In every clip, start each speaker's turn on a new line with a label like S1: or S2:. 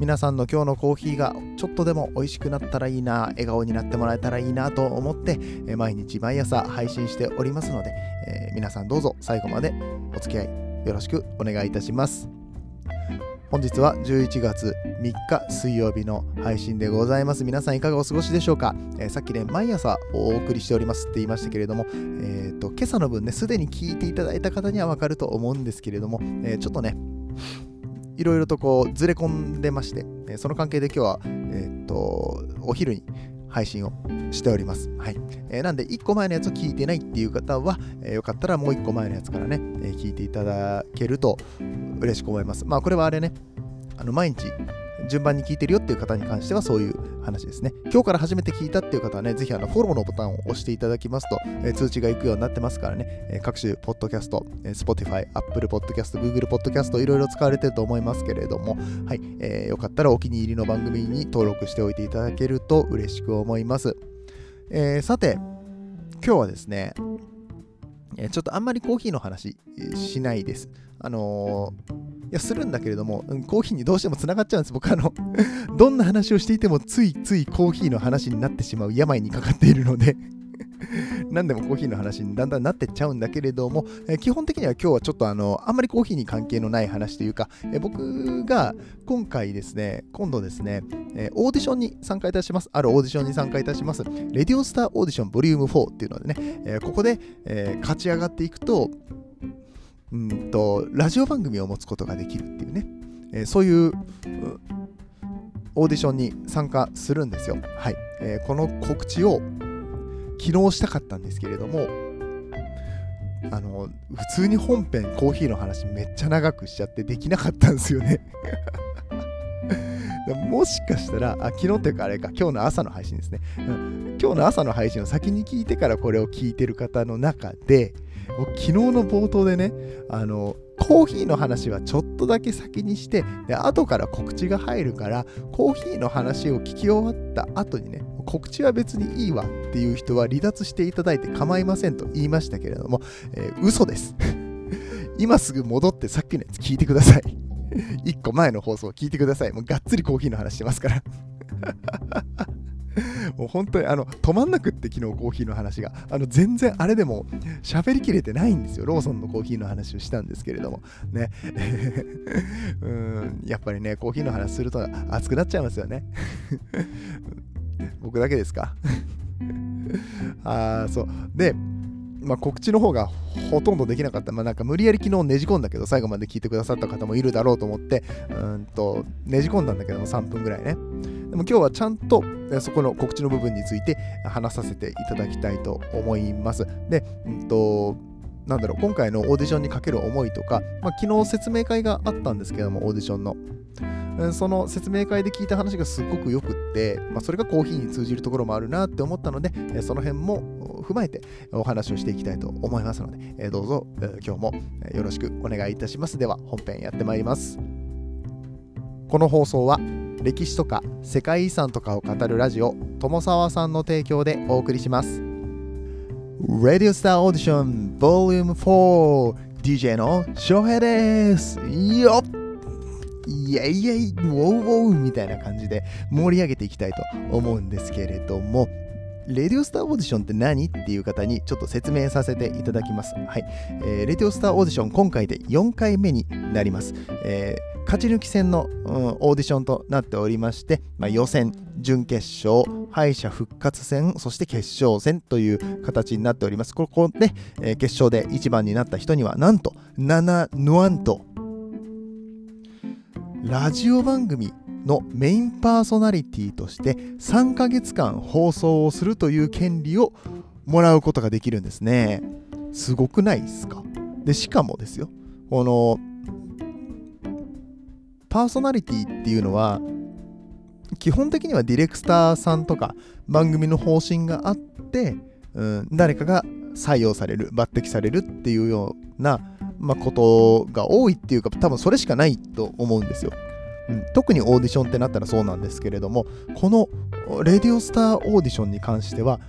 S1: 皆さんの今日のコーヒーがちょっとでも美味しくなったらいいな笑顔になってもらえたらいいなと思って毎日毎朝配信しておりますので、えー、皆さんどうぞ最後までお付き合いよろしくお願いいたします。本日は11月3日水曜日の配信でございます。皆さんいかがお過ごしでしょうか、えー、さっきね毎朝お送りしておりますって言いましたけれども、えーと、今朝の分ねすでに聞いていただいた方にはわかると思うんですけれども、えー、ちょっとねいろいろとこうずれ込んでまして、えその関係で今日は、え、っと、お昼に配信をしております。はい。えー、なんで、1個前のやつを聞いてないっていう方は、えー、よかったらもう1個前のやつからね、えー、聞いていただけると嬉しく思います。まあ、これはあれね、あの毎日順番に聞いてるよっていう方に関してはそういう話ですね。今日から初めて聞いたっていう方はね、ぜひあのフォローのボタンを押していただきますと、えー、通知がいくようになってますからね、えー、各種ポッドキャスト、えー、Spotify、Apple Podcast、Google Podcast いろいろ使われてると思いますけれども、はい、えー、よかったらお気に入りの番組に登録しておいていただけると嬉しく思います。えー、さて、今日はですね、ちょっとあんまりコーヒーの話しないです。あのーや、するんだけれども、うん、コーヒーにどうしてもつながっちゃうんです。僕、あの、どんな話をしていても、ついついコーヒーの話になってしまう病にかかっているので 何でもコーヒーの話にだんだんなってっちゃうんだけれども、え基本的には今日はちょっとあの、あんまりコーヒーに関係のない話というか、え僕が今回ですね、今度ですね、えオーディションに参加いたします。あるオーディションに参加いたします。 Radio Star Audition ボリューム4っていうのでね、えここで、え勝ち上がっていくと、うんとラジオ番組を持つことができるっていうね、えー、そういうオーディションに参加するんですよ。はい、えー、この告知を昨日したかったんですけれども、あの普通に本編コーヒーの話めっちゃ長くしちゃってできなかったんですよね。もしかしたら、あ、昨日っていうかあれか、今日の朝の配信ですね、今日の朝の配信を先に聞いてからこれを聞いてる方の中で、昨日の冒頭でね、あの、コーヒーの話はちょっとだけ先にして、で後から告知が入るから、コーヒーの話を聞き終わった後にね、告知は別にいいわっていう人は離脱していただいて構いませんと言いましたけれども、えー、嘘です。今すぐ戻ってさっきのやつ聞いてください。1個前の放送を聞いてください。もうがっつりコーヒーの話してますからもう本当にあの止まんなくって昨日コーヒーの話が。あの全然あれでも喋りきれてないんですよ。ローソンのコーヒーの話をしたんですけれども。ね。うんやっぱりねコーヒーの話すると熱くなっちゃいますよね。僕だけですか？ああそう。でまあ、告知の方がほとんどできなかった。まあ、なんか無理やり昨日ねじ込んだけど、最後まで聞いてくださった方もいるだろうと思って、うんと、ねじ込んだんだけども、3分ぐらいね。でも今日はちゃんとそこの告知の部分について話させていただきたいと思います。で、うんと、なんだろう、今回のオーディションにかける思いとか、まあ、昨日説明会があったんですけども、オーディションの。その説明会で聞いた話がすっごくよくって、まあ、それがコーヒーに通じるところもあるなって思ったので、その辺も踏まえてお話をしていきたいと思いますので、どうぞ今日もよろしくお願いいたします。では本編やってまいります。この放送は歴史とか世界遺産とかを語るラジオ友沢さんの提供でお送りします。Radio Star Audition Vol. 4 DJ の翔平です。よっイエイイエイウォーウォーみたいな感じで盛り上げていきたいと思うんですけれども、レディオスターオーディションって何？っていう方にちょっと説明させていただきます。はい。えー、レディオスターオーディション今回で4回目になります。えー、勝ち抜き戦の、うん、オーディションとなっておりまして、まあ、予選、準決勝、敗者復活戦、そして決勝戦という形になっております。ここで、えー、決勝で1番になった人には、なんと、7ヌアントラジオ番組のメインパーソナリティとして3ヶ月間放送をするという権利をもらうことができるんですね。すごくないですか？で、しかもですよ、このパーソナリティっていうのは基本的にはディレクターさんとか番組の方針があって、うん、誰かが採用される抜擢されるっていうような、まあ、ことが多いっていうか多分それしかないと思うんですよ。特にオーディションってなったらそうなんですけれどもこのレディオスターオーディションに関しては、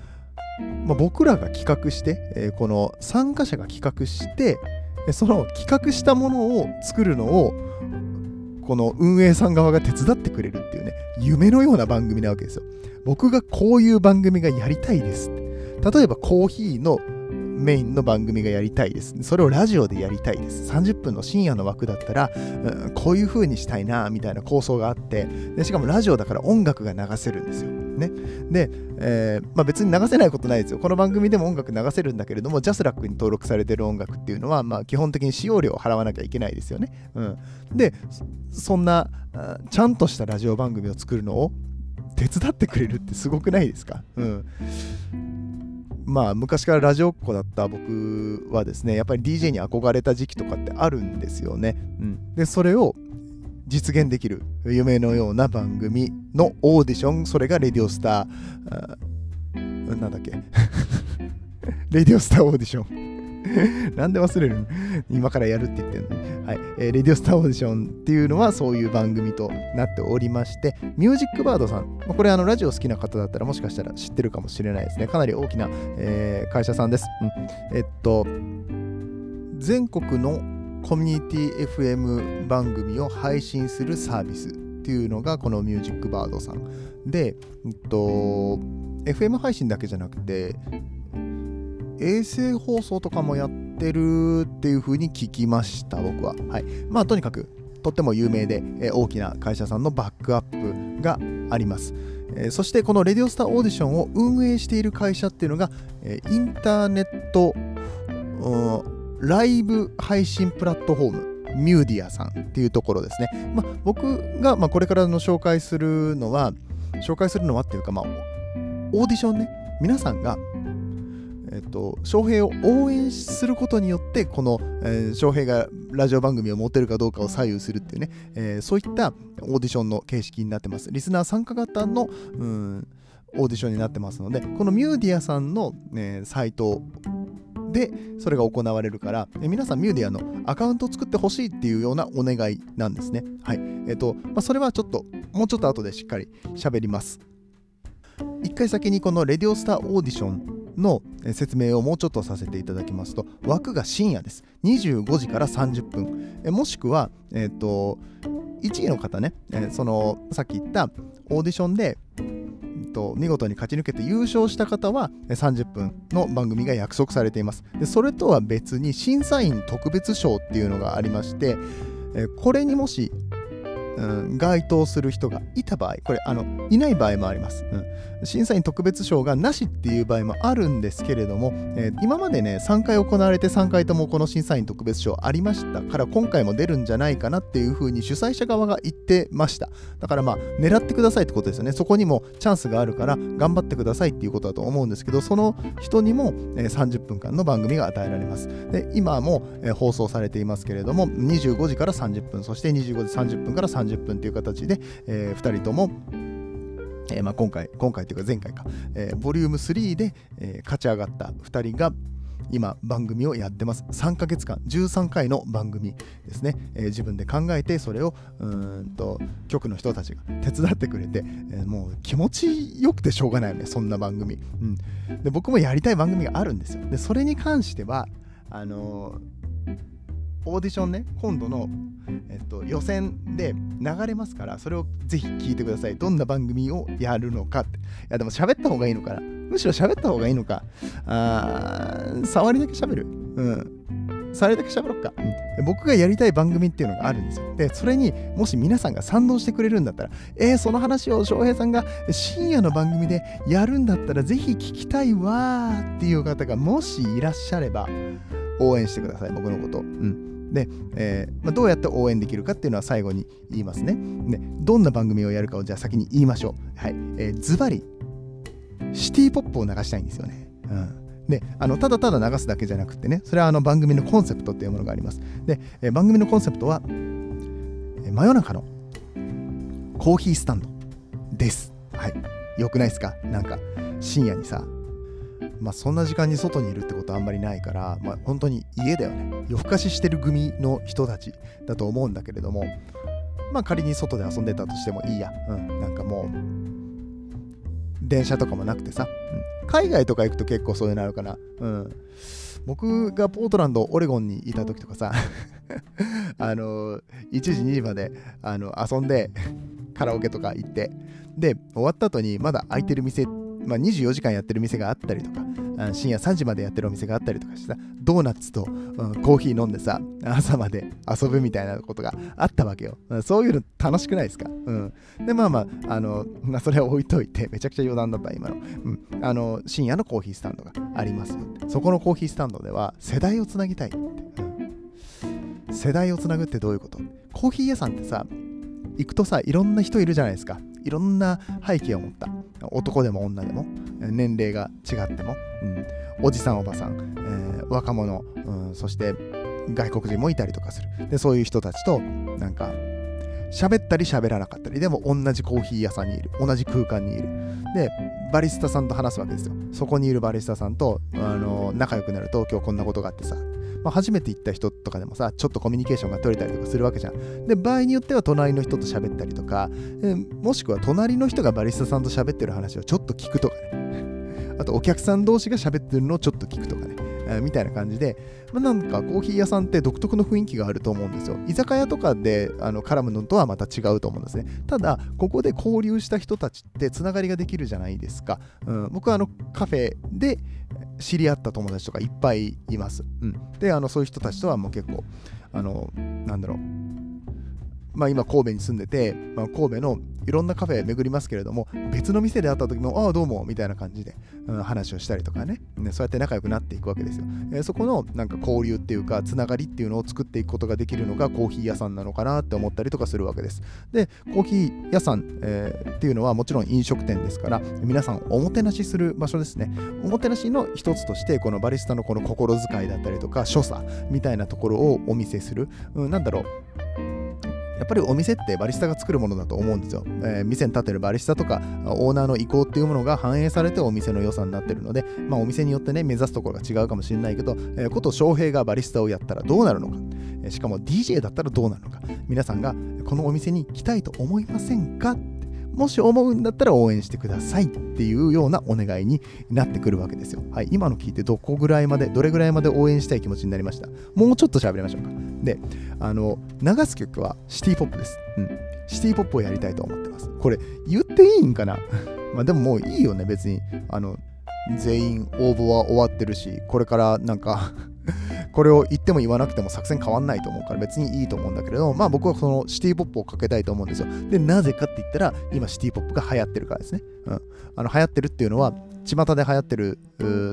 S1: まあ、僕らが企画して、えー、この参加者が企画してその企画したものを作るのをこの運営さん側が手伝ってくれるっていうね夢のような番組なわけですよ。僕がこういう番組がやりたいです例えばコーヒーのメインの番組がやりたいです。それをラジオでやりたいです。30分の深夜の枠だったら、うん、こういう風にしたいな、みたいな構想があってで、しかもラジオだから音楽が流せるんですよ。ね。で、えー、まあ、別に流せないことないですよ。この番組でも音楽流せるんだけれども、ジャスラックに登録されてる音楽っていうのは、まあ、基本的に使用料を払わなきゃいけないですよね。うん。で、そんな、ちゃんとしたラジオ番組を作るのを手伝ってくれるってすごくないですか？うん。まあ昔からラジオっ子だった僕はですねやっぱり DJ に憧れた時期とかってあるんですよね。うん、でそれを実現できる夢のような番組のオーディションそれがレディオスターなんだっけ？レディオスターオーディション。なんで忘れるの？今からやるって言ってるの？に。はい。えー、レディオスターオーディションっていうのはそういう番組となっておりまして、ミュージックバードさん、これあのラジオ好きな方だったらもしかしたら知ってるかもしれないですね。かなり大きな、えー、会社さんです。うん、えっと、全国のコミュニティ FM 番組を配信するサービスっていうのがこのミュージックバードさんで、えっと、FM 配信だけじゃなくて衛星放送とかもやってるっていう風に聞きました、僕は。はい。まあ、とにかく、とっても有名で、え大きな会社さんのバックアップがあります。えそしてこのレディオスターオーディションを運営している会社っていうのが、えインターネット、ライブ配信プラットフォーム、ミューディアさんっていうところですね。まあ、僕が、まあ、これからの紹介するのは、紹介するのはっていうか、まあ、オーディションね、皆さんがえっと、翔平を応援することによってこの、えー、翔平がラジオ番組を持てるかどうかを左右するっていうね、えー、そういったオーディションの形式になってますリスナー参加型のうんオーディションになってますのでこのミューディアさんの、ね、サイトでそれが行われるから、え皆さんミューディアのアカウントを作ってほしいっていうようなお願いなんですね。はい。えっ、と、まあ、それはちょっと、もうちょっと後でしっかり喋ります。一回先にこの Radio Star Audition の説明をもうちょっとさせていただきますと枠が深夜です。25時から30分。もしくは、えーと、1位の方ね、えそのさっき言ったオーディションでと見事に勝ち抜けて優勝した方は30分の番組が約束されています。でそれとは別に審査員特別賞っていうのがありましてこれにもしうん、該当する人がいた場合、これ、あの、いない場合もあります。うん、審査員特別賞がなしっていう場合もあるんですけれども、えー、今までね、3回行われて3回ともこの審査員特別賞ありましたから、今回も出るんじゃないかなっていうふうに主催者側が言ってました。だからまあ、狙ってくださいってことですよね。そこにもチャンスがあるから、頑張ってくださいっていうことだと思うんですけど、その人にも、えー、30分間の番組が与えられます。で、今も、放送されていますけれども、25時から30分、そして25時30分から30分30分という形で、えー、2人ともえーまあ、今回、今回というか前回か、えー、ボリューム3で、えー、勝ち上がった2人が今番組をやってます。3ヶ月間、13回の番組ですね。えー、自分で考えて、それをうんと局の人たちが手伝ってくれて、えー、もう気持ちよくてしょうがないよね、そんな番組。うん、で僕もやりたい番組があるんですよ。で、それに関しては、あのオーディションね、今度の、えっと、予選で流れますから、それをぜひ聞いてください。どんな番組をやるのかって。いや、でも喋った方がいいのかな。むしろ喋った方がいいのか。あー触りだけ喋る。うん。触りだけ喋ろっか、うん。僕がやりたい番組っていうのがあるんですよ。で、それにもし皆さんが賛同してくれるんだったら、えー、その話を翔平さんが深夜の番組でやるんだったら、ぜひ聞きたいわーっていう方がもしいらっしゃれば、応援してください、僕のこと。うん。で、えーまあ、どうやって応援できるかっていうのは最後に言いますね。でどんな番組をやるかをじゃあ先に言いましょう。はい。え、ズバリ、シティポップを流したいんですよね。うん。で、あのただただ流すだけじゃなくてね、それはあの番組のコンセプトっていうものがあります。で、えー、番組のコンセプトは、えー、真夜中のコーヒースタンドですはいよくないですか？なんか深夜にさまあそんな時間に外にいるってことはあんまりないから、まあ本当に家だよね。夜更かししてる組の人たちだと思うんだけれども、まあ仮に外で遊んでたとしてもいいや。うん、なんかもう、電車とかもなくてさ、うん、海外とか行くと結構そういうのあるかな。うん。僕がポートランド、オレゴンにいた時とかさ、あの、1時、2時まであの遊んで、カラオケとか行って、で、終わった後にまだ空いてる店、まあ、24時間やってる店があったりとか、深夜3時までやってるお店があったりとかしてさ、ドーナツと、うん、コーヒー飲んでさ、朝まで遊ぶみたいなことがあったわけよ。そういうの楽しくないですか？うん。で、まあまあ、あの、まあ、それは置いといて、めちゃくちゃ余談だった、今の。うん。あの、深夜のコーヒースタンドがありますよ。そこのコーヒースタンドでは、世代をつなぎたいって。世代をつなぐってどういうこと？コーヒー屋さんってさ、行くとさ、いろんな人いるじゃないですか。いろんな背景を持った。男でも女でも年齢が違っても、うん、おじさんおばさん、えー、若者、うん、そして外国人もいたりとかする。でそういう人たちとなんか喋ったり喋らなかったり。でも同じコーヒー屋さんにいる。同じ空間にいる。でバリスタさんと話すわけですよ。そこにいるバリスタさんとあの仲良くなると今日こんなことがあってさ。まあ、初めて行った人とかでもさ、ちょっとコミュニケーションが取れたりとかするわけじゃん。で、場合によっては隣の人と喋ったりとか、もしくは隣の人がバリスタさんと喋ってる話をちょっと聞くとかね。あと、お客さん同士が喋ってるのをちょっと聞くとかね。みたいな感じで、まあ、なんかコーヒー屋さんって独特の雰囲気があると思うんですよ。居酒屋とかであの絡むのとはまた違うと思うんですね。ただ、ここで交流した人たちってつながりができるじゃないですか。うん、僕はあのカフェで知り合った友達とかいっぱいいます。うん、で、あのそういう人たちとはもう結構、あの、なんだろう、まあ、今神戸に住んでて、まあ、神戸のいろんなカフェ巡りますけれども別の店で会った時もああどうもみたいな感じで、うん、話をしたりとかね。ねそうやって仲良くなっていくわけですよ、えー、そこのなんか交流っていうかつながりっていうのを作っていくことができるのがコーヒー屋さんなのかなって思ったりとかするわけです。でコーヒー屋さん、えー、っていうのはもちろん飲食店ですから皆さんおもてなしする場所ですね。おもてなしの一つとしてこのバリスタのこの心遣いだったりとか所作みたいなところをお見せする、うん、なんだろう。やっぱりお店ってバリスタが作るものだと思うんですよ。えー、店に立てるバリスタとかオーナーの意向っていうものが反映されてお店の良さになってるので、まあ、お店によってね目指すところが違うかもしれないけど、えー、こと翔平がバリスタをやったらどうなるのか、え、しかも DJ だったらどうなるのか。皆さんがこのお店に来たいと思いませんか？もし思うんだったら応援してくださいっていうようなお願いになってくるわけですよ。はい、今の聞いてどこぐらいまで、どれぐらいまで応援したい気持ちになりました？もうちょっと喋りましょうか。で、あの、流す曲はシティポップです。うん。シティポップをやりたいと思ってます。これ、言っていいんかな？まあでももういいよね、別に。あの、全員応募は終わってるし、これからなんかこれを言っても言わなくても作戦変わんないと思うから別にいいと思うんだけれどまあ僕はそのシティポップをかけたいと思うんですよ。で、なぜかって言ったら、今シティポップが流行ってるからですね。うん。あの、流行ってるっていうのは、巷で流行ってる、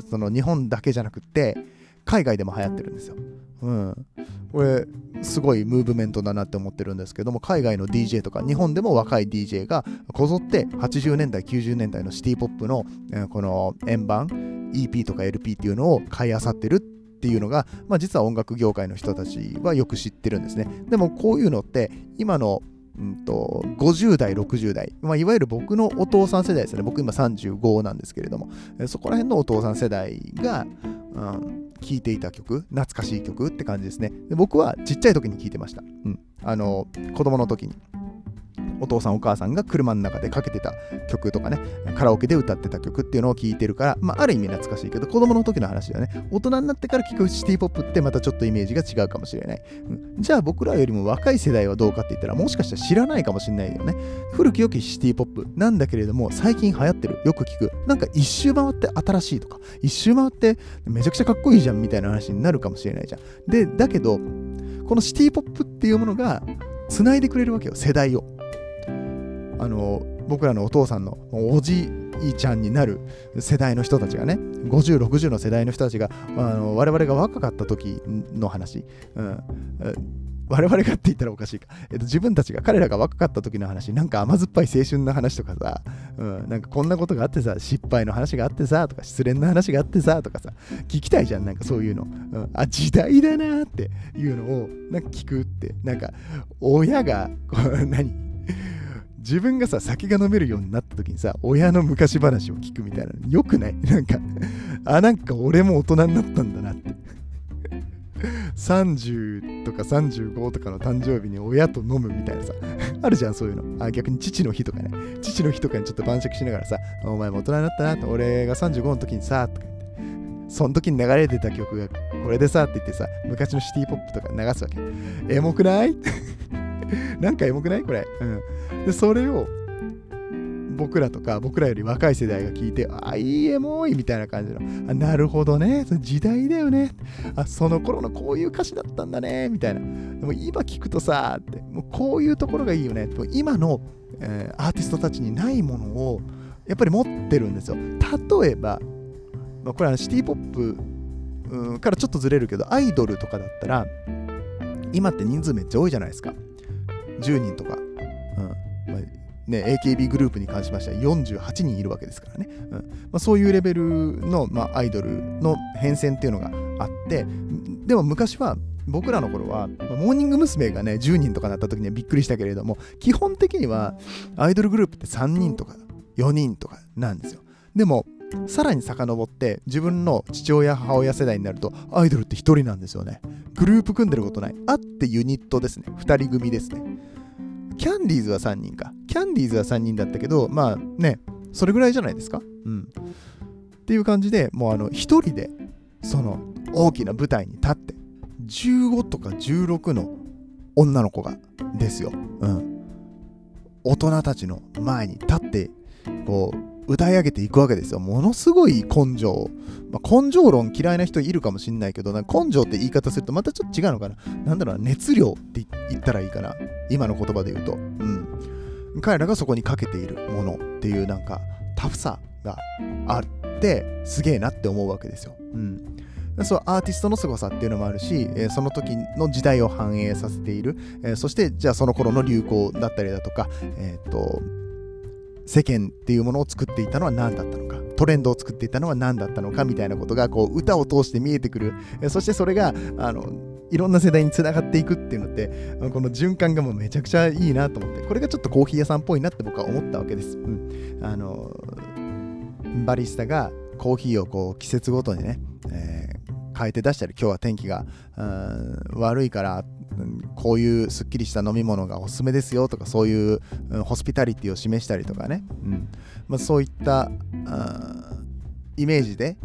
S1: その日本だけじゃなくって、海外でも流行ってるんですよ。うん。これ、すごいムーブメントだなって思ってるんですけども、海外の DJ とか、日本でも若い DJ がこぞって80年代、90年代のシティポップのえ、この円盤、EP とか LP っていうのを買いあさってるっていうのが、まあ、実は音楽業界の人たちはよく知ってるんですね。でもこういうのって今のうんと、50代、60代、まあ、いわゆる僕のお父さん世代ですね。僕今35なんですけれども、そこら辺のお父さん世代が、うん、聴いていた曲、懐かしい曲って感じですね。で僕はちっちゃい時に聴いてました。うん、あの子供の時に。お父さんお母さんが車の中でかけてた曲とかね、カラオケで歌ってた曲っていうのを聴いてるから、まあ、ある意味懐かしいけど、子供の時の話だね。大人になってから聴くシティポップってまたちょっとイメージが違うかもしれない。うん、じゃあ僕らよりも若い世代はどうかって言ったら、もしかしたら知らないかもしれないよね。古き良きシティポップなんだけれども、最近流行ってる。よく聞く。なんか一周回って新しいとか、一周回ってめちゃくちゃかっこいいじゃんみたいな話になるかもしれないじゃん。で、だけど、このシティポップっていうものが繋いでくれるわけよ、世代を。あの僕らのお父さんのおじいちゃんになる世代の人たちがね50、60の世代の人たちがあの我々が若かった時の話、うん、我々がって言ったらおかしいか、えっと、自分たちが彼らが若かった時の話。なんか甘酸っぱい青春の話とかさ、うん、なんかこんなことがあってさ失敗の話があってさとか失恋の話があってさとかさ。聞きたいじゃん。なんかそういうの、うん、あ時代だなっていうのをなんか聞くって。なんか親がこう何？自分がさ酒が飲めるようになった時にさ親の昔話を聞くみたいなのよくない？なんかあなんか俺も大人になったんだなって。30とか35とかの誕生日に親と飲むみたいなさ あるじゃんそういうの。あ逆に父の日とかね。父の日とかにちょっと晩酌しながらさお前も大人になったなと。俺が35の時にさとか言って。その時に流れてた曲がこれでさって言ってさ昔のシティポップとか流すわけ。エモくない？なんかエモくないこれ、うん、でそれを僕らとか僕らより若い世代が聞いてあいいエモいみたいな感じのあなるほどね。時代だよね。あその頃のこういう歌詞だったんだね。みたいな。でも今聞くとさってもうこういうところがいいよね。今の、えー、アーティストたちにないものをやっぱり持ってるんですよ。例えば、まあ、これはシティポップ、うん、からちょっとずれるけどアイドルとかだったら今って人数めっちゃ多いじゃないですか。10人とか、うんまあね、AKB グループに関しましては48人いるわけですからね、うんまあ、そういうレベルの、まあ、アイドルの変遷っていうのがあってでも昔は僕らの頃は、モーニング娘。がね、10人とかなった時にはびっくりしたけれども、基本的にはアイドルグループって3人とか4人とかなんですよ。でも、さらに遡って自分の父親母親世代になるとアイドルって1人なんですよねグループ組んでることないあってユニットですね2人組ですねキャンディーズは3人か。キャンディーズは3人だったけど、まあね、それぐらいじゃないですか。うん。っていう感じでもうあの、1人で、その大きな舞台に立って、15とか16の女の子がですよ。うん。大人たちの前に立って、こう、歌い上げていくわけですよ。ものすごい根性。まあ、根性論嫌いな人いるかもしんないけど、根性って言い方するとまたちょっと違うのかな。なんだろうな、熱量って言ったらいいかな。今の言葉で言うと。うん。彼らがそこにかけているものっていうなんかタフさがあってすげえなって思うわけですよ。うん。そうアーティストの凄さっていうのもあるし、えー、その時の時代を反映させている、えー、そしてじゃあその頃の流行だったりだとか、えっ、と世間っていうものを作っていたのは何だったのか？トレンドを作っていたのは何だったのか？みたいなことがこう歌を通して見えてくる。そしてそれがあのいろんな世代につながっていくっていうのってこの循環がもうめちゃくちゃいいなと思って。これがちょっとコーヒー屋さんっぽいなって僕は思ったわけです、うん、あのバリスタがコーヒーをこう季節ごとにね、えー、変えて出したり今日は天気が悪いからこういうすっきりした飲み物がおすすめですよとかそういう、ホスピタリティを示したりとかね、うん。まあ、そういったイメージで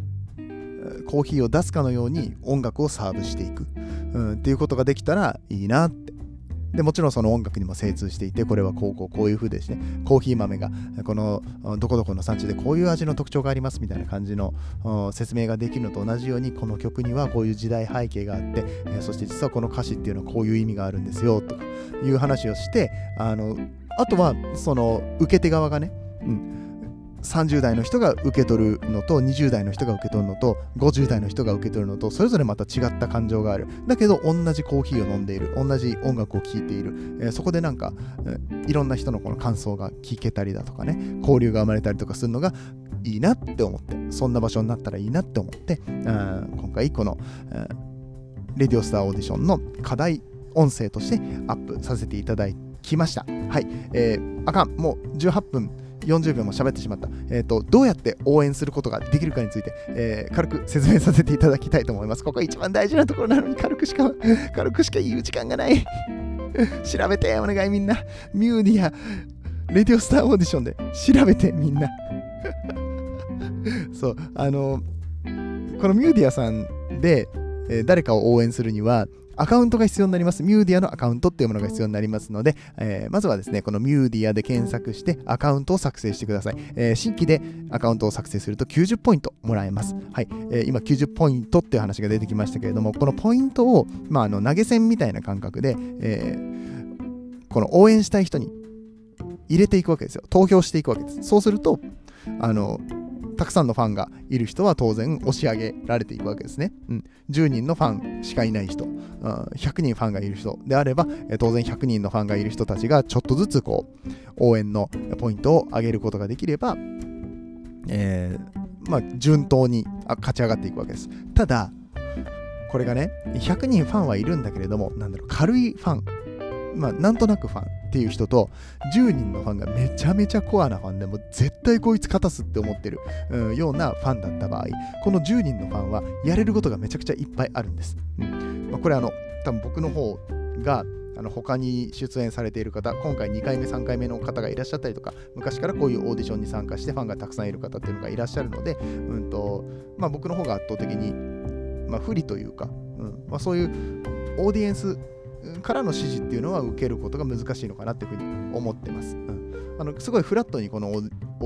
S1: コーヒーを出すかのように音楽をサーブしていく、うん、っていうことができたらいいなってでもちろんその音楽にも精通していてこれはこうこうこういう風でしてコーヒー豆がこのどこどこの産地でこういう味の特徴がありますみたいな感じの説明ができるのと同じようにこの曲にはこういう時代背景があって、そして実はこの歌詞っていうのはこういう意味があるんですよとかいう話をしてあのあとはその受け手側がね、うん、30代の人が受け取るのと20代の人が受け取るのと50代の人が受け取るのとそれぞれまた違った感情がある。だけど同じコーヒーを飲んでいる。同じ音楽を聴いている、えー、そこでなんか、えー、いろんな人のこの感想が聞けたりだとかね。交流が生まれたりとかするのがいいなって思って。そんな場所になったらいいなって思って。今回この、レディオスターオーディションの課題音声としてアップさせていただきました。はい、えー、あかん、もう18分40秒も喋ってしまった、えーと、どうやって応援することができるかについて、えー、軽く説明させていただきたいと思います。ここ一番大事なところなのに軽くしか、軽くしか言う時間がない。調べて、お願いみんな。ミューディア、 Radio Star Audition で調べてみんな。そう、あの、このミューディアさんで、えー、誰かを応援するには、アカウントが必要になります。ミューディアのアカウントっていうものが必要になりますので、えー、まずはですね、このミューディアで検索してアカウントを作成してください。えー、新規でアカウントを作成すると90ポイントもらえます。はい。えー、今90ポイントっていう話が出てきましたけれども、このポイントを、まあ、あの投げ銭みたいな感覚で、えー、この応援したい人に入れていくわけですよ。投票していくわけです。そうすると、あの、たくさんのファンがいる人は当然押し上げられていくわけですね。うん、10人のファンしかいない人、100人ファンがいる人であれば、え当然100人のファンがいる人たちがちょっとずつこう応援のポイントを上げることができれば、えー、まあ、順当に勝ち上がっていくわけです。ただ、これがね、100人ファンはいるんだけれども、なんだろう、軽いファンまあ、なんとなくファンっていう人と10人のファンがめちゃめちゃコアなファンでも絶対こいつ勝たすって思ってる、うん、ようなファンだった場合この10人のファンはやれることがめちゃくちゃいっぱいあるんです、うん。まあ、これあの多分僕の方があの他に出演されている方、今回2回目、3回目の方がいらっしゃったりとか、昔からこういうオーディションに参加してファンがたくさんいる方っていうのがいらっしゃるので、うんとまあ、僕の方が圧倒的に、まあ、不利というか、うん。まあ、そういうオーディエンスからの指示っていうのは受けることが難しいのかなっていうふうに思ってます。うんあのすごいフラットにこのオー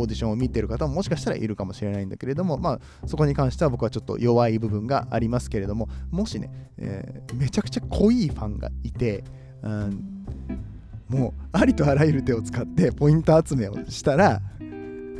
S1: ディションを見てる方ももしかしたらいるかもしれないんだけれども、まあ、そこに関しては僕はちょっと弱い部分がありますけれども、もしね、えー、めちゃくちゃ濃いファンがいて、うん、もうありとあらゆる手を使ってポイント集めをしたら、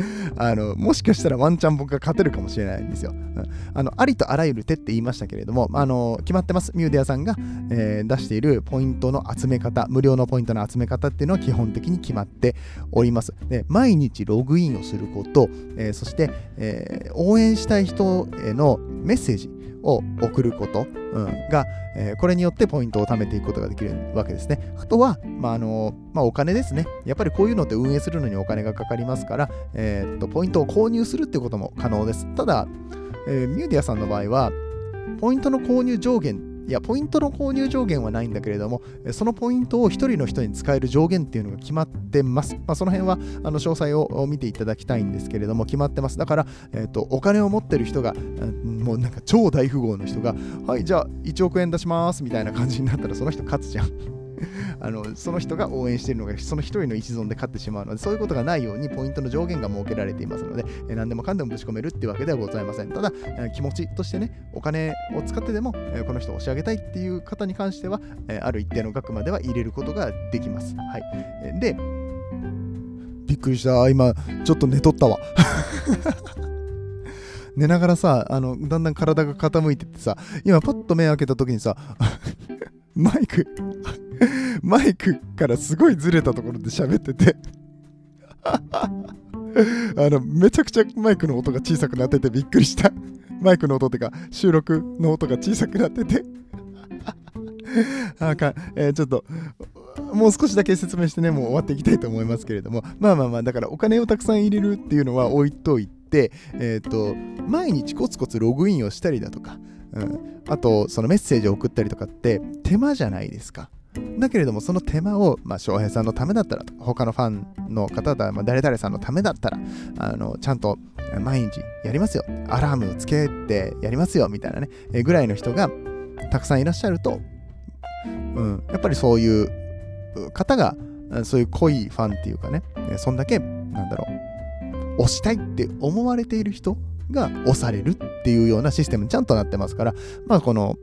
S1: あのもしかしたらワンチャン僕が勝てるかもしれないんですよ。うん、あのありとあらゆる手って言いましたけれども、あの決まってます。ミューデアさんが、えー、出しているポイントの集め方、無料のポイントの集め方っていうのは基本的に決まっております。で毎日ログインをすること、えー、そして、えー、応援したい人へのメッセージを送ること、うん、が、えー、これによってポイントを貯めていくことができるわけですね。あとは、まああのまあ、お金ですね。やっぱりこういうのって運営するのにお金がかかりますから、えー、っとポイントを購入するってことも可能です。ただ、えー、ミューディアさんの場合は、ポイントの購入上限いや、ポイントの購入上限はないんだけれども、そのポイントを1人の人に使える上限っていうのが決まってます。まあ、その辺はあの詳細を見ていただきたいんですけれども、決まってます。だから、えーと、お金を持ってる人が、もうなんか超大富豪の人が、はい、じゃあ1億円出しますみたいな感じになったら、その人勝つじゃん。あのその人が応援しているのがその一人の一存で勝ってしまうのでそういうことがないようにポイントの上限が設けられていますので、え何でもかんでもぶち込めるっていうわけではございません。ただ、え気持ちとしてねお金を使ってでも、えこの人を押し上げたいっていう方に関しては、えある一定の額までは入れることができます、はい、でびっくりした。今ちょっと寝とったわ。寝ながらさあのだんだん体が傾いててさ今パッと目開けた時にさ マイクマイクからすごいずれたところで喋ってて。あのめちゃくちゃマイクの音が小さくなっててびっくりした。マイクの音ってか収録の音が小さくなってて。あかん、えー、ちょっともう少しだけ説明してねもう終わっていきたいと思いますけれども。まあまあまあだからお金をたくさん入れるっていうのは置いといてえっ、ー、と毎日コツコツログインをしたりだとか。うん、あとそのメッセージを送ったりとかって手間じゃないですか。だけれどもその手間を、まあ、翔平さんのためだったら他のファンの方だ、まあ、誰々さんのためだったらあのちゃんと毎日やりますよ。アラームをつけてやりますよみたいなねえぐらいの人がたくさんいらっしゃると、うん、やっぱりそういう方がそういう濃いファンっていうかねそんだけなんだろう押したいって思われている人が押されるっていうようなシステムにちゃんとなってますから、まあこの、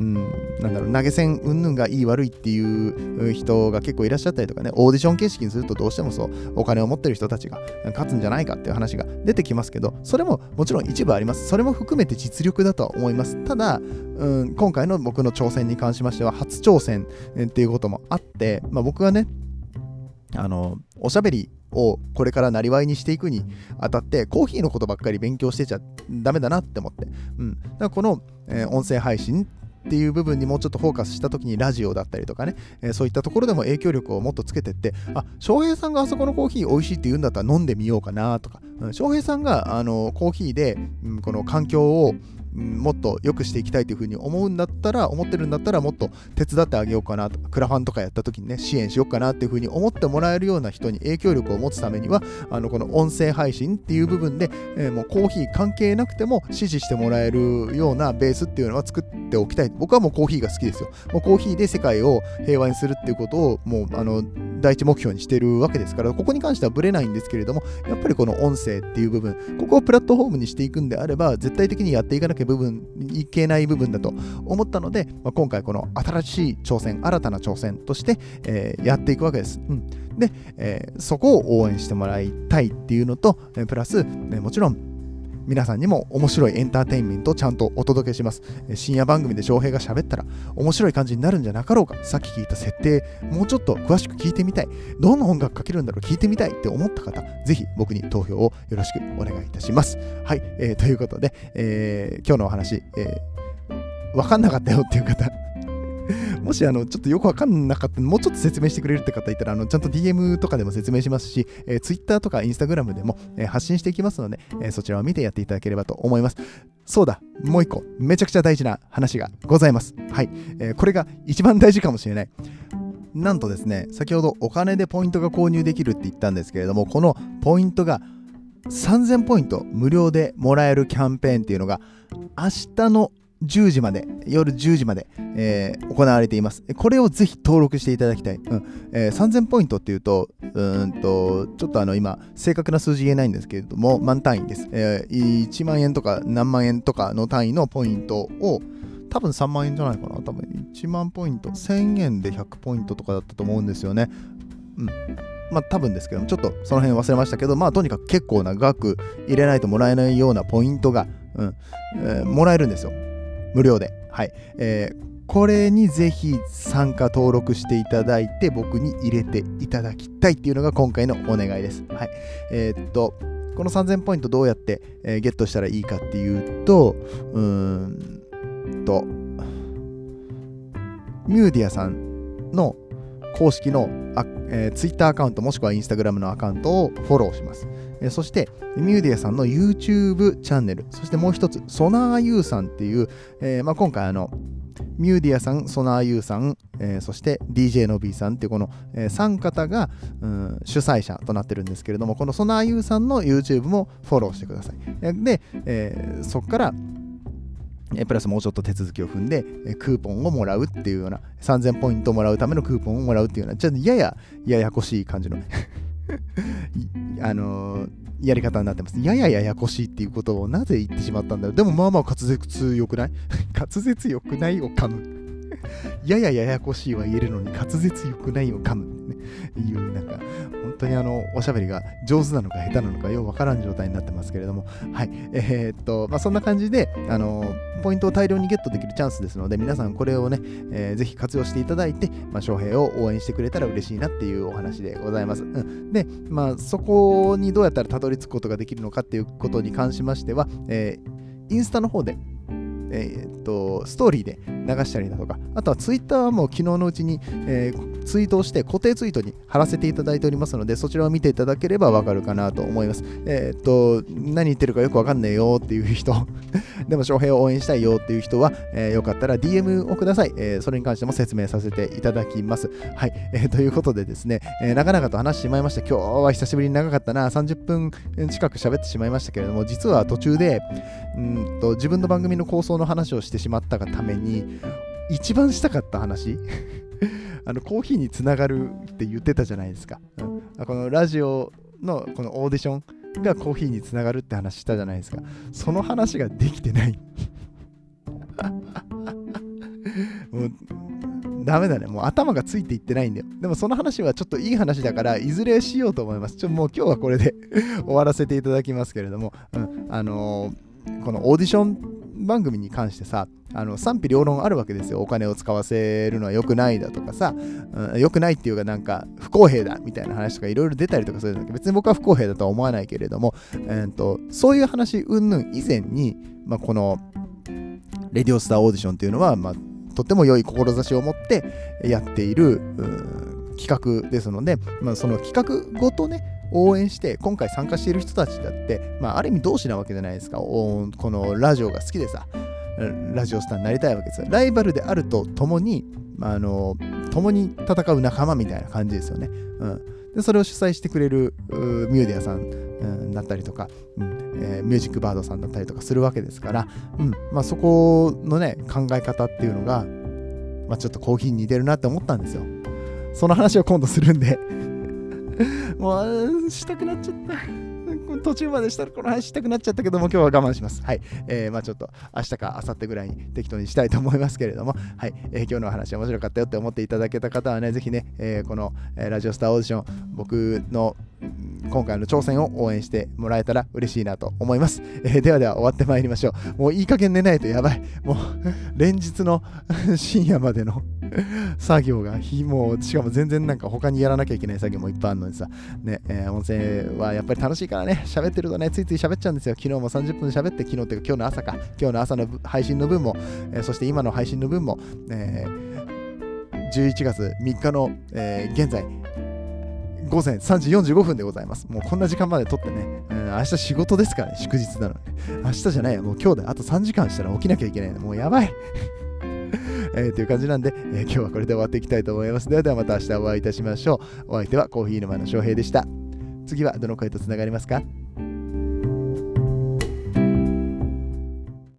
S1: うん、なんだろう、投げ銭云々がいい悪いっていう人が結構いらっしゃったりとかね、オーディション形式にするとどうしてもそう、お金を持ってる人たちが勝つんじゃないかっていう話が出てきますけど、それももちろん一部あります。それも含めて実力だとは思います。ただ、うん、今回の僕の挑戦に関しましては、初挑戦っていうこともあって、まあ、僕はね、あの、おしゃべりをこれからなりわいにしていくにあたってコーヒーのことばっかり勉強してちゃダメだなって思って、うん、だからこの、えー、音声配信っていう部分にもうちょっとフォーカスした時にラジオだったりとかね、えー、そういったところでも影響力をもっとつけてってあ翔平さんがあそこのコーヒー美味しいって言うんだったら飲んでみようかなとか、うん、翔平さんがあのコーヒーで、うん、この環境をもっと良くしていきたいというふうに思うんだったら、思ってるんだったら、もっと手伝ってあげようかなと、クラファンとかやった時にね、支援しようかなっていうふうに思ってもらえるような人に影響力を持つためには、あのこの音声配信っていう部分で、えー、もうコーヒー関係なくても支持してもらえるようなベースっていうのは作っておきたい。僕はもうコーヒーが好きですよ。もうコーヒーで世界を平和にするっていうことを、もうあの第一目標にしてるわけですから、ここに関してはブレないんですけれども、やっぱりこの音声っていう部分、ここをプラットフォームにしていくんであれば、絶対的にやっていかなけ部分、いけない部分だと思ったので、まあ、今回この新しい挑戦、新たな挑戦として、えー、やっていくわけです。うん、で、えー、そこを応援してもらいたいっていうのと、えプラス、もちろん皆さんにも面白いエンターテインメントをちゃんとお届けします。深夜番組で翔平が喋ったら面白い感じになるんじゃなかろうか。さっき聞いた設定、もうちょっと詳しく聞いてみたい。どんな音楽かけるんだろう聞いてみたいって思った方、ぜひ僕に投票をよろしくお願いいたします。はい、えー、ということで、えー、今日のお話、えー、わかんなかったよっていう方 もしあのちょっとよくわかんなかったもうちょっと説明してくれるって方いたらあのちゃんと DM とかでも説明しますし、えー、Twitter とか Instagram でも、えー、発信していきますので、えー、そちらを見てやっていただければと思います。そうだもう一個めちゃくちゃ大事な話がございます。はい、えー、これが一番大事かもしれない。なんとですね先ほどお金でポイントが購入できるって言ったんですけれどもこのポイントが3000ポイント無料でもらえるキャンペーンっていうのが明日の10時まで、夜10時まで、えー、行われています。これをぜひ登録していただきたい。うんえー、3000ポイントっていうと、うんと、ちょっとあの今、正確な数字言えないんですけれども、満単位です。えー、1万円とか何万円とかの単位のポイントを、多分3万円じゃないかな。多分1万ポイント、1000円で100ポイントとかだったと思うんですよね。うん。まあ多分ですけども、ちょっとその辺忘れましたけど、まあとにかく結構な額入れないともらえないようなポイントが、うんえー、もらえるんですよ。無料で。はい。えー、これにぜひ参加登録していただいて僕に入れていただきたいっていうのが今回のお願いです。はい。えー、っと、この3000ポイントどうやって、えー、ゲットしたらいいかっていうと、うーんと、ミューディアさんの公式のあ、えー、Twitter アカウントもしくは Instagram のアカウントをフォローします。そして、ミューディアさんの YouTube チャンネル、そしてもう一つ、ソナーユーさんっていう、えー、まあ、今回あの、ミューディアさん、ソナーユーさん、えー、そして DJ の B さんっていうこの、えー、3方が、うん、主催者となってるんですけれども、このソナーユーさんの YouTube もフォローしてください。で、え、そこから、プラスもうちょっと手続きを踏んで、クーポンをもらうっていうような、3000ポイントもらうためのクーポンをもらうっていうような、ちょっとややややこしい感じのあのー、やり方になってます。ややややこしいっていうことをなぜ言ってしまったんだろう。でもまあまあ滑舌良くない？滑舌良くないを噛む。ややややこしいは言えるのに滑舌良くないを噛む、いうなんか本当にあのおしゃべりが上手なのか下手なのかようわからん状態になってますけれども。はい。えー、っとまあそんな感じであのポイントを大量にゲットできるチャンスですので皆さんこれをね、えー、ぜひ活用していただいて、まあ、翔平を応援してくれたら嬉しいなっていうお話でございます、うん、でまあそこにどうやったらたどり着くことができるのかっていうことに関しましては、えー、インスタの方でえー、っと、ストーリーで流したりだとか、あとはツイッターはもう昨日のうちに、えー、ツイートをして固定ツイートに貼らせていただいておりますので、そちらを見ていただければわかるかなと思います。えー、っと、何言ってるかよくわかんねえよっていう人 でも翔平を応援したいよっていう人は、えー、よかったら DM をください、えー。それに関しても説明させていただきます。はい。えー、ということでですね、えー、長々と話してしまいました。今日は久しぶりに長かったな。30分近く喋ってしまいましたけれども、実は途中で、うんと自分の番組の構想の話をしてしまったがために一番したかった話？あのコーヒーにつながるって言ってたじゃないですか、うん、このラジオのこのオーディションがコーヒーにつながるって話したじゃないですか。その話ができてない。もうダメだね。もう頭がついていってないんだよ。でもその話はちょっといい話だから、いずれしようと思います。ちょもう今日はこれで 終わらせていただきますけれども、うん、あのーこのオーディション番組に関してさあの賛否両論あるわけですよ。お金を使わせるのは良くないだとかさ、うん、良くないっていうかなんか不公平だみたいな話とかいろいろ出たりとかするんだけど別に僕は不公平だとは思わないけれども、えーと、そういう話云々以前に、まあ、このレディオスターオーディションっていうのは、まあ、とても良い志を持ってやっている企画ですので、まあ、その企画ごとね応援して今回参加している人たちだって、まあ、ある意味同志なわけじゃないですか。このラジオが好きでさ。ラジオスターになりたいわけですよ。ライバルであると共に、まあ、あの共に戦う仲間みたいな感じですよね、うん、でそれを主催してくれるミューディアさん、うん、だったりとか、うんえー、ミュージックバードさんだったりとかするわけですから、うん。まあ、そこのね考え方っていうのが、まあ、ちょっとコーヒーに似てるなって思ったんですよ。その話を今度するんで。もう、したくなっちゃった。途中までしたらこの話したくなっちゃったけども、今日は我慢します。はい。えー、まあちょっと明日か明後日ぐらいに適当にしたいと思いますけれども、はい。えー、今日の話面白かったよって思っていただけた方はね、ぜひね、えー、この、え、ラジオスターオーディション、僕の今回の挑戦を応援してもらえたら嬉しいなと思います。えー、ではでは終わってまいりましょう。もういい加減寝ないとやばい。もう 連日の 深夜までの 作業が、もうしかも全然なんか他にやらなきゃいけない作業もいっぱいあるのにさ、ね、えー、音声はやっぱり楽しいからね、喋ってるとね、ついつい喋っちゃうんですよ。昨日も30分喋って、昨日っていうか今日の朝か、今日の朝の配信の分も、えー、そして今の配信の分も、えー11月3日の、え現在午前3時45分でございます。もうこんな時間まで撮ってね、うん、明日仕事ですからね、祝日なのに。明日じゃないよ、もう今日であと3時間したら起きなきゃいけないの。もうやばい。えーという感じなんで、えー今日はこれで終わっていきたいと思います。ではではまた明日お会いいたしましょう。お相手はコーヒー沼の翔平でした。次はどの声とつながりますか？